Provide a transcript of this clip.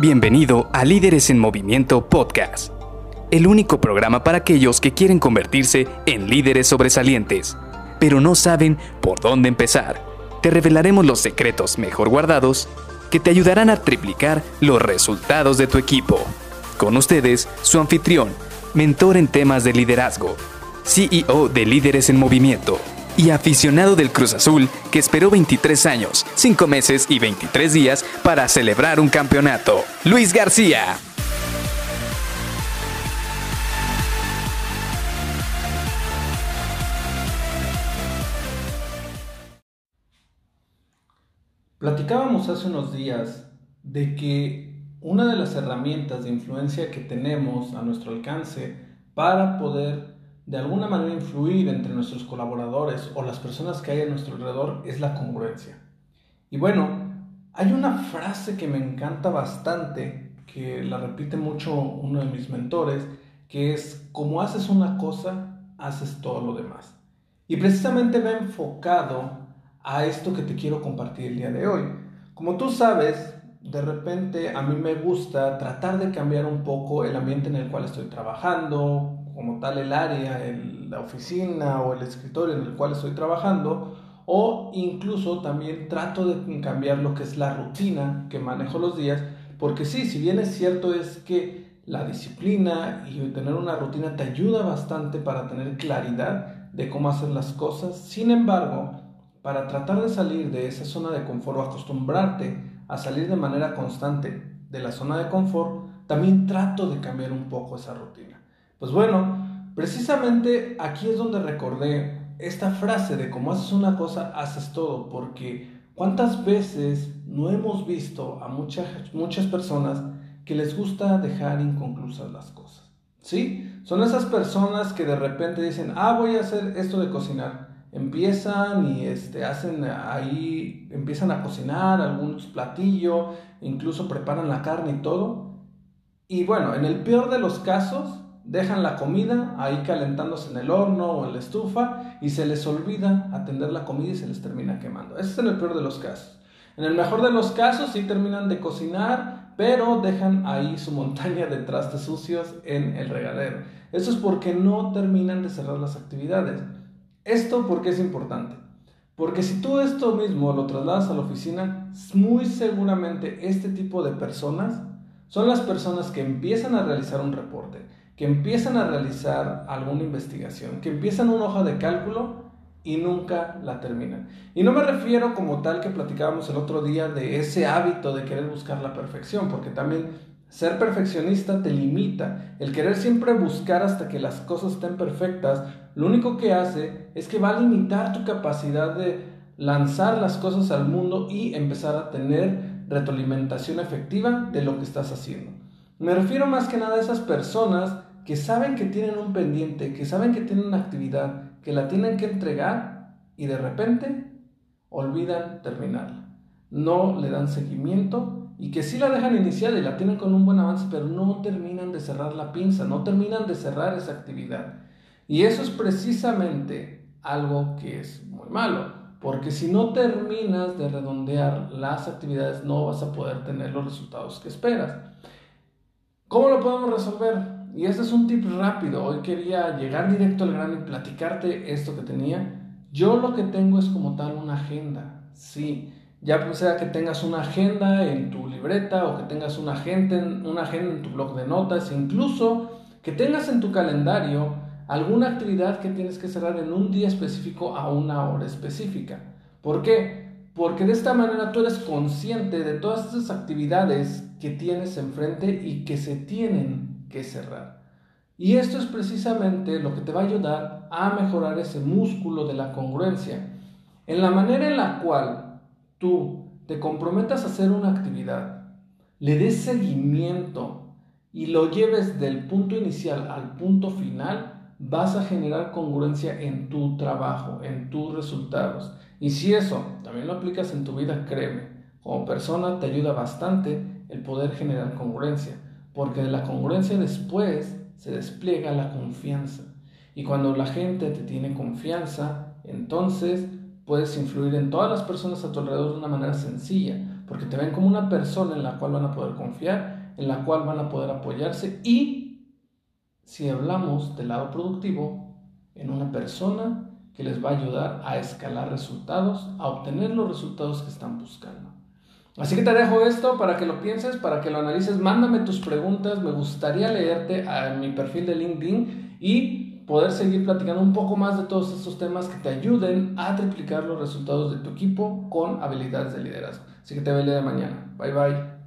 Bienvenido a Líderes en Movimiento Podcast, el único programa para aquellos que quieren convertirse en líderes sobresalientes, pero no saben por dónde empezar. Te revelaremos los secretos mejor guardados que te ayudarán a triplicar los resultados de tu equipo. Con ustedes, su anfitrión, mentor en temas de liderazgo, CEO de Líderes en Movimiento y aficionado del Cruz Azul que esperó 23 años, 5 meses y 23 días para celebrar un campeonato. Luis García. Platicábamos hace unos días de que una de las herramientas de influencia que tenemos a nuestro alcance para poder de alguna manera influir entre nuestros colaboradores o las personas que hay a nuestro alrededor es la congruencia. Y bueno, hay una frase que me encanta bastante, que la repite mucho uno de mis mentores, que es, como haces una cosa, haces todo lo demás. Y precisamente va enfocado a esto que te quiero compartir el día de hoy. Como tú sabes, de repente a mí me gusta tratar de cambiar un poco el ambiente en el cual estoy trabajando, como tal el área, la oficina o el escritorio en el cual estoy trabajando, o incluso también trato de cambiar lo que es la rutina que manejo los días, porque sí, si bien es cierto es que la disciplina y tener una rutina te ayuda bastante para tener claridad de cómo hacer las cosas, sin embargo, para tratar de salir de esa zona de confort o acostumbrarte a salir de manera constante de la zona de confort, también trato de cambiar un poco esa rutina. Pues bueno, precisamente aquí es donde recordé esta frase de cómo haces una cosa, haces todo, porque cuántas veces no hemos visto a muchas, muchas personas que les gusta dejar inconclusas las cosas. ¿Sí? Son esas personas que de repente dicen, ah, voy a hacer esto de cocinar. Empiezan y este, hacen ahí, empiezan a cocinar algunos platillos, incluso preparan la carne y todo. Y bueno, en el peor de los casos, dejan la comida ahí calentándose en el horno o en la estufa y se les olvida atender la comida y se les termina quemando. Ese es en el peor de los casos. En el mejor de los casos sí terminan de cocinar, pero dejan ahí su montaña de trastes sucios en el regadero. Eso es porque no terminan de cerrar las actividades. Esto porque es importante. Porque si tú esto mismo lo trasladas a la oficina, muy seguramente este tipo de personas son las personas que empiezan a realizar un reporte, que empiezan a realizar alguna investigación, que empiezan una hoja de cálculo y nunca la terminan. Y no me refiero como tal que platicábamos el otro día de ese hábito de querer buscar la perfección, porque también ser perfeccionista te limita. El querer siempre buscar hasta que las cosas estén perfectas, lo único que hace es que va a limitar tu capacidad de lanzar las cosas al mundo y empezar a tener retroalimentación efectiva de lo que estás haciendo. Me refiero más que nada a esas personas que saben que tienen un pendiente, que saben que tienen una actividad, que la tienen que entregar y de repente olvidan terminarla. No le dan seguimiento y que sí la dejan iniciar y la tienen con un buen avance, pero no terminan de cerrar la pinza, no terminan de cerrar esa actividad. Y eso es precisamente algo que es muy malo, porque si no terminas de redondear las actividades no vas a poder tener los resultados que esperas. ¿Cómo lo podemos resolver? Y este es un tip rápido. Hoy quería llegar directo al grano y platicarte esto que tenía. Yo lo que tengo es como tal una agenda. Sí, ya sea que tengas una agenda en tu libreta o que tengas una agenda, una agenda en tu blog de notas, incluso que tengas en tu calendario alguna actividad que tienes que cerrar en un día específico a una hora específica. ¿Por qué? Porque de esta manera tú eres consciente de todas esas actividades que tienes enfrente y que se tienen que cerrar. Y esto es precisamente lo que te va a ayudar a mejorar ese músculo de la congruencia. En la manera en la cual tú te comprometas a hacer una actividad, le des seguimiento y lo lleves del punto inicial al punto final, vas a generar congruencia en tu trabajo, en tus resultados. Y si eso también lo aplicas en tu vida, créeme, como persona te ayuda bastante el poder generar congruencia porque de la congruencia después se despliega la confianza. Y cuando la gente te tiene confianza, entonces puedes influir en todas las personas a tu alrededor de una manera sencilla, porque te ven como una persona en la cual van a poder confiar, en la cual van a poder apoyarse y si hablamos del lado productivo, en una persona que les va a ayudar a escalar resultados, a obtener los resultados que están buscando. Así que te dejo esto para que lo pienses, para que lo analices. Mándame tus preguntas. Me gustaría leerte a mi perfil de LinkedIn y poder seguir platicando un poco más de todos estos temas que te ayuden a triplicar los resultados de tu equipo con habilidades de liderazgo. Así que te veo el día de mañana. Bye bye.